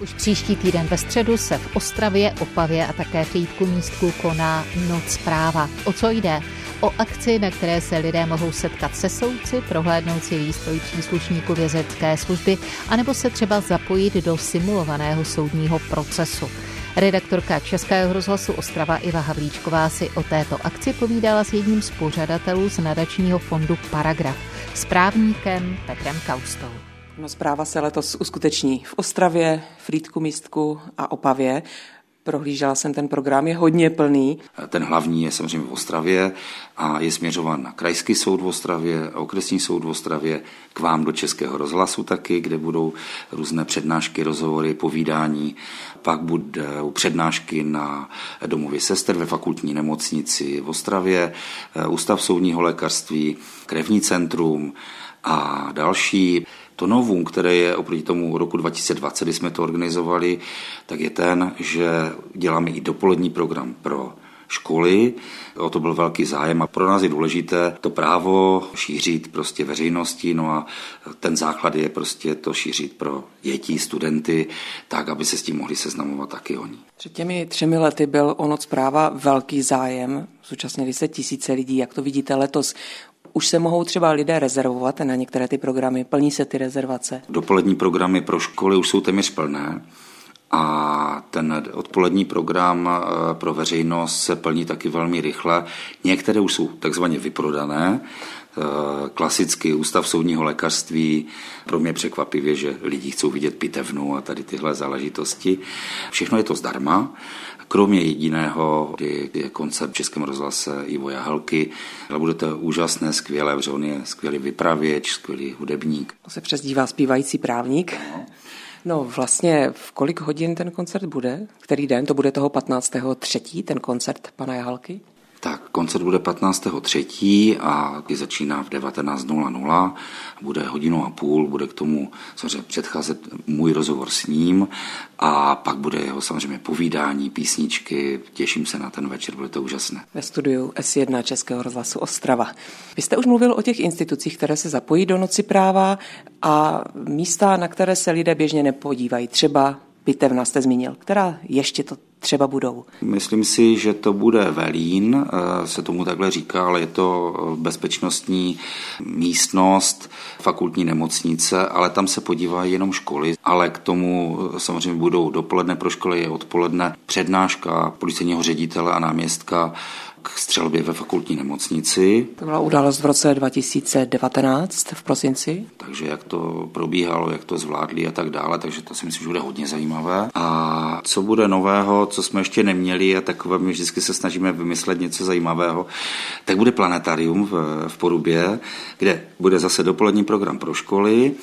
Už příští týden ve středu se v Ostravě, Opavě a také v Jítku místku koná Noc práva. O co jde? O akci, na které se lidé mohou setkat se soudci, prohlédnout si výstroj příslušníků vězecké služby, anebo se třeba zapojit do simulovaného soudního procesu. Redaktorka Českého rozhlasu Ostrava Iva Havlíčková si o této akci povídala s jedním z pořadatelů z nadačního fondu Paragraf, s právníkem Petrem Kaustou. No, zpráva se letos uskuteční v Ostravě, Frýdku místku a Opavě. Prohlížela jsem ten program, je hodně plný. Ten hlavní je samozřejmě v Ostravě a je směřován na Krajský soud v Ostravě, Okresní soud v Ostravě, k vám do Českého rozhlasu taky, kde budou různé přednášky, rozhovory, povídání. Pak budou přednášky na domově sester ve fakultní nemocnici v Ostravě, Ústav soudního lékařství, Krevní centrum a další. To novum, které je oproti tomu roku 2020, kdy jsme to organizovali, tak je ten, že děláme i dopolední program pro školy. O to byl velký zájem a pro nás je důležité to právo šířit prostě veřejnosti, no a ten základ je prostě to šířit pro děti, studenty, tak, aby se s tím mohli seznamovat taky oni. Před těmi třemi lety byl o noc práva velký zájem, zúčastnili se tisíce lidí, jak to vidíte letos. Už se mohou třeba lidé rezervovat na některé ty programy, plní se ty rezervace? Dopolední programy pro školy už jsou téměř plné. A ten odpolední program eh, pro veřejnost se plní taky velmi rychle. Některé už jsou takzvaně vyprodané, eh, klasický ústav soudního lékařství. Pro mě překvapivě, že lidi chcou vidět pitevnu a tady tyhle záležitosti. Všechno je to zdarma. Kromě jediného, kdy je koncert v Českém rozhlase Ivo Jahelky, ale bude to úžasné, skvělé, protože on je skvělý vypravěč, skvělý hudebník. To se přezdívá zpívající právník. No vlastně v kolik hodin ten koncert bude? Který den? To bude toho 15. třetí, ten koncert pana Jahalky? Tak, koncert bude 15.3. a začíná v 19.00. Bude hodinu a půl, bude k tomu samozřejmě předcházet můj rozhovor s ním a pak bude jeho samozřejmě povídání, písničky. Těším se na ten večer, bude to úžasné. Ve studiu S1 Českého rozhlasu Ostrava. Vy jste už mluvil o těch institucích, které se zapojí do Noci práva a místa, na které se lidé běžně nepodívají. Třeba pitevna jste zmínil. Která ještě to třeba budou? Myslím si, že to bude Velín, eh, se tomu takhle říká, ale je to bezpečnostní místnost fakultní nemocnice, ale tam se podívají jenom školy, ale k tomu samozřejmě budou dopoledne pro školy, je odpoledne přednáška policejního ředitele a náměstka k střelbě ve fakultní nemocnici. To byla událost v roce 2019 v prosinci. Takže jak to probíhalo, jak to zvládli a tak dále, takže to si myslím, že bude hodně zajímavé. A co bude nového, co jsme ještě neměli a takové my vždycky se snažíme vymyslet něco zajímavého, tak bude planetarium v, v Porubě, kde bude zase dopolední program pro školy,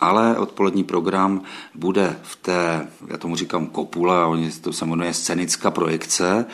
ale odpolední program bude v té, já tomu říkám kopule, oni to se jmenuje scenická projekce,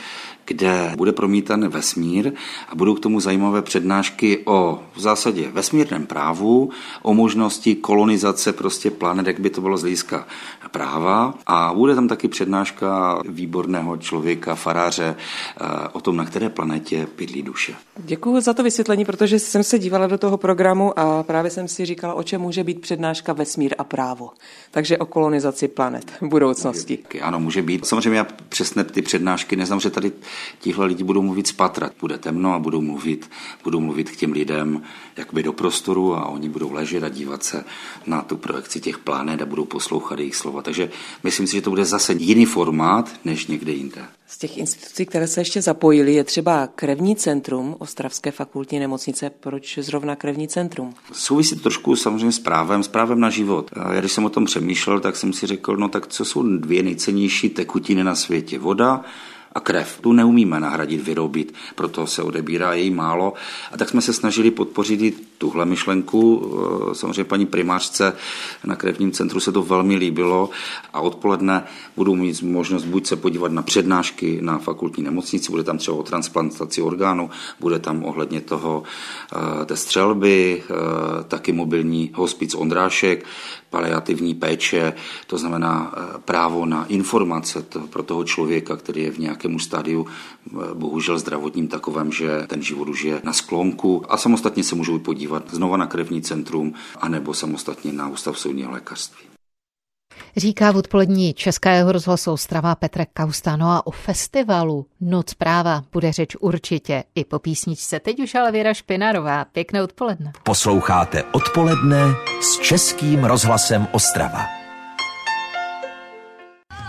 kde bude promítan vesmír a budou k tomu zajímavé přednášky o v zásadě vesmírném právu, o možnosti kolonizace prostě planet, jak by to bylo z hlediska práva a bude tam taky přednáška výborného člověka, faráře eh, o tom, na které planetě bydlí duše. Děkuji za to vysvětlení, protože jsem se dívala do toho programu a právě jsem si říkala, o čem může být přednáška vesmír a právo. Takže o kolonizaci planet v budoucnosti. Ano, může být. Samozřejmě já přesně ty přednášky neznám, že tady tihle lidi budou mluvit spatrat. Bude temno a budou mluvit, budou mluvit k těm lidem jakoby do prostoru a oni budou ležet a dívat se na tu projekci těch planet a budou poslouchat jejich slova. Takže myslím si, že to bude zase jiný formát než někde jinde. Z těch institucí, které se ještě zapojily, je třeba Krevní centrum Ostravské fakultní nemocnice. Proč zrovna Krevní centrum? Souvisí to trošku samozřejmě s právem, s právem na život. Já když jsem o tom přemýšlel, tak jsem si řekl, no tak co jsou dvě nejcennější tekutiny na světě? Voda a krev. Tu neumíme nahradit, vyrobit, proto se odebírá její málo. A tak jsme se snažili podpořit i tuhle myšlenku. Eh, samozřejmě paní primářce na krevním centru se to velmi líbilo a odpoledne budou mít možnost buď se podívat na přednášky na fakultní nemocnici, bude tam třeba o transplantaci orgánu, bude tam ohledně toho eh, té střelby, eh, taky mobilní hospic Ondrášek, paliativní péče, to znamená právo na informace pro toho člověka, který je v nějakém stádiu bohužel zdravotním takovém, že ten život už je na sklonku a samostatně se můžou podívat znova na krevní centrum anebo samostatně na ústav soudního lékařství. Říká v odpolední Českého rozhlasu Ostrava Petr Kaustano a o festivalu Noc práva bude řeč určitě i po písničce. Teď už ale Věra Špinarová. Pěkné odpoledne. Posloucháte odpoledne s Českým rozhlasem Ostrava.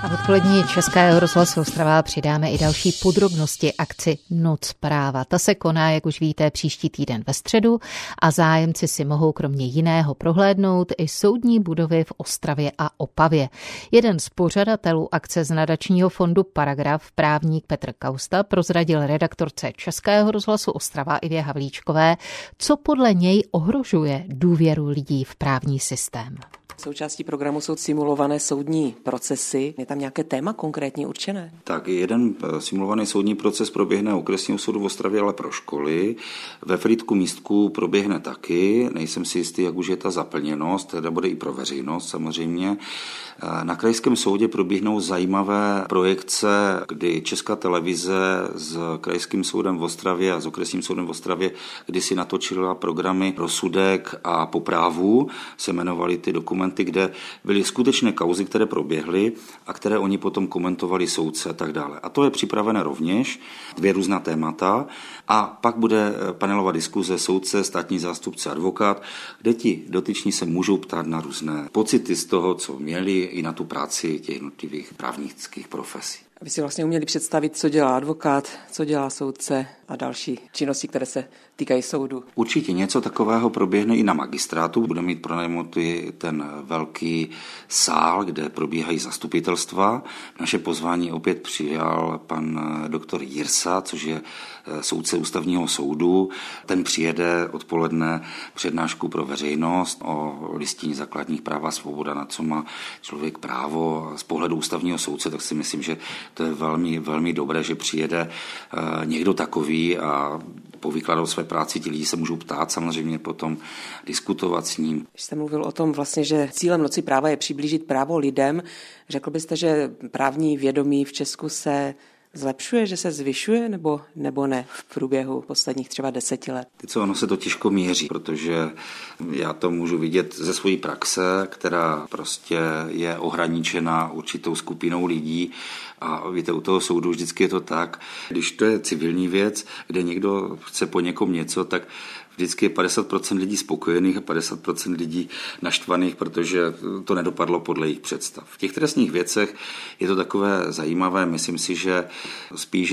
A odpolední Českého rozhlasu Ostrava přidáme i další podrobnosti akci Noc práva. Ta se koná, jak už víte, příští týden ve středu a zájemci si mohou kromě jiného prohlédnout i soudní budovy v Ostravě a Opavě. Jeden z pořadatelů akce z nadačního fondu Paragraf, právník Petr Kausta, prozradil redaktorce Českého rozhlasu Ostrava Ivě Havlíčkové, co podle něj ohrožuje důvěru lidí v právní systém. Součástí programu jsou simulované soudní procesy. Je tam nějaké téma konkrétně určené? Tak jeden eh, simulovaný soudní proces proběhne okresního soudu v Ostravě, ale pro školy. Ve Frýdku místku proběhne taky. Nejsem si jistý, jak už je ta zaplněnost, teda bude i pro veřejnost samozřejmě. Eh, na krajském soudě probíhnou zajímavé projekce, kdy Česká televize s krajským soudem v Ostravě a s okresním soudem v Ostravě kdy si natočila programy Rozsudek a Poprávu, se jmenovaly ty dokumenty, kde byly skutečné kauzy, které proběhly a které oni potom komentovali soudce a tak dále. A to je připravené rovněž, dvě různá témata a pak bude eh, panelová diskuze soudce, státní zástupce, advokát, kde ti dotyční se můžou ptát na různé pocity z toho, co měli, i na tu práci těch jednotlivých právnických profesí. Aby si vlastně uměli představit, co dělá advokát, co dělá soudce a další činnosti, které se týkají soudu. Určitě něco takového proběhne i na magistrátu. Bude mít pronajmutý ten velký sál, kde probíhají zastupitelstva. Naše pozvání opět přijal pan doktor Jirsa, což je eh, soudce ústavního soudu. Ten přijede odpoledne přednášku pro veřejnost o listině základních práv a svoboda, na co má člověk právo. Z pohledu ústavního soudce, tak si myslím, že to je velmi, velmi dobré, že přijede eh, někdo takový a povykládal své práci, ti lidi se můžou ptát, samozřejmě potom diskutovat s ním. Když jste mluvil o tom vlastně, že cílem Noci práva je přiblížit právo lidem, řekl byste, že právní vědomí v Česku se zlepšuje, že se zvyšuje nebo, nebo ne v průběhu posledních třeba deseti let? Co, ono se to těžko měří, protože já to můžu vidět ze své praxe, která prostě je ohraničena určitou skupinou lidí a víte, u toho soudu vždycky je to tak, když to je civilní věc, kde někdo chce po někom něco, tak vždycky je 50% lidí spokojených a 50% lidí naštvaných, protože to nedopadlo podle jejich představ. V těch trestních věcech je to takové zajímavé, myslím si, že spíš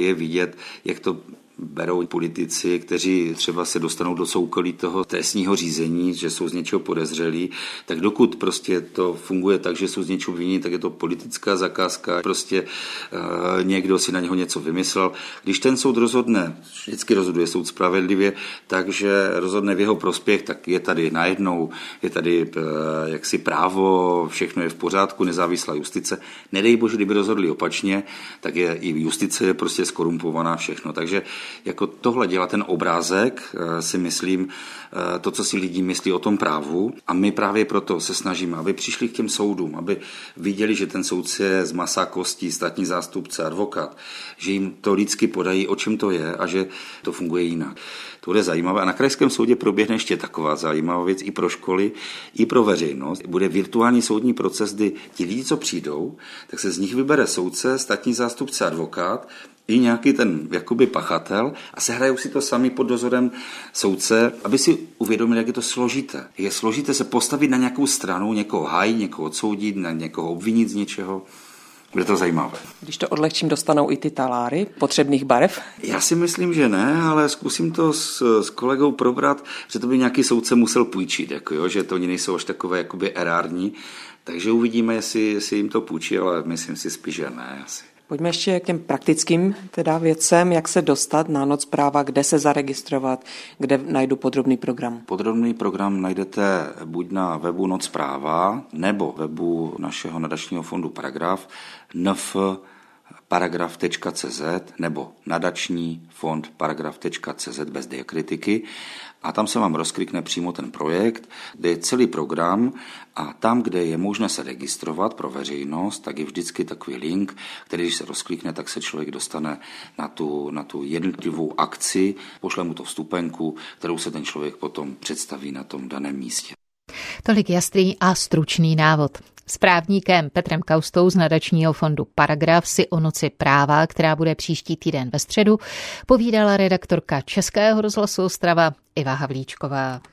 je vidět, jak to berou politici, kteří třeba se dostanou do soukolí toho trestního řízení, že jsou z něčeho podezřelí, tak dokud prostě to funguje tak, že jsou z něčeho viní, tak je to politická zakázka, prostě uh, někdo si na něho něco vymyslel. Když ten soud rozhodne, vždycky rozhoduje soud spravedlivě, takže rozhodne v jeho prospěch, tak je tady najednou, je tady uh, jaksi právo, všechno je v pořádku, nezávislá justice. Nedej bože, kdyby rozhodli opačně, tak je i justice prostě skorumpovaná všechno. Takže jako tohle dělat ten obrázek, eh, si myslím, eh, to, co si lidi myslí o tom právu. A my právě proto se snažíme, aby přišli k těm soudům, aby viděli, že ten soudce je z masa kostí, státní zástupce, advokát, že jim to lidsky podají, o čem to je a že to funguje jinak. To bude zajímavé. A na krajském soudě proběhne ještě taková zajímavá věc i pro školy, i pro veřejnost. Bude virtuální soudní proces, kdy ti lidi, co přijdou, tak se z nich vybere soudce, státní zástupce, advokát i nějaký ten jakoby pachatel a se hrajou si to sami pod dozorem soudce, aby si uvědomili, jak je to složité. Je složité se postavit na nějakou stranu, někoho hájit, někoho odsoudit, na někoho obvinit z něčeho. Bude to zajímavé. Když to odlehčím, dostanou i ty taláry potřebných barev? Já si myslím, že ne, ale zkusím to s, s kolegou probrat, že to by nějaký soudce musel půjčit, jako jo, že to oni nejsou až takové jakoby erární. Takže uvidíme, jestli, jestli jim to půjčí, ale myslím si spíš, že ne asi. Pojďme ještě k těm praktickým teda věcem, jak se dostat na noc práva, kde se zaregistrovat, kde najdu podrobný program. Podrobný program najdete buď na webu Noc práva, nebo webu našeho nadačního fondu Paragraf, nf paragraf.cz nebo nadační fond paragraf.cz bez diakritiky a tam se vám rozklikne přímo ten projekt, kde je celý program a tam, kde je možné se registrovat pro veřejnost, tak je vždycky takový link, který když se rozklikne, tak se člověk dostane na tu, na tu jednotlivou akci, pošle mu to vstupenku, kterou se ten člověk potom představí na tom daném místě. Tolik jasný a stručný návod. S právníkem Petrem Kaustou z nadačního fondu Paragraf si o noci práva, která bude příští týden ve středu, povídala redaktorka Českého rozhlasu Ostrava Iva Havlíčková.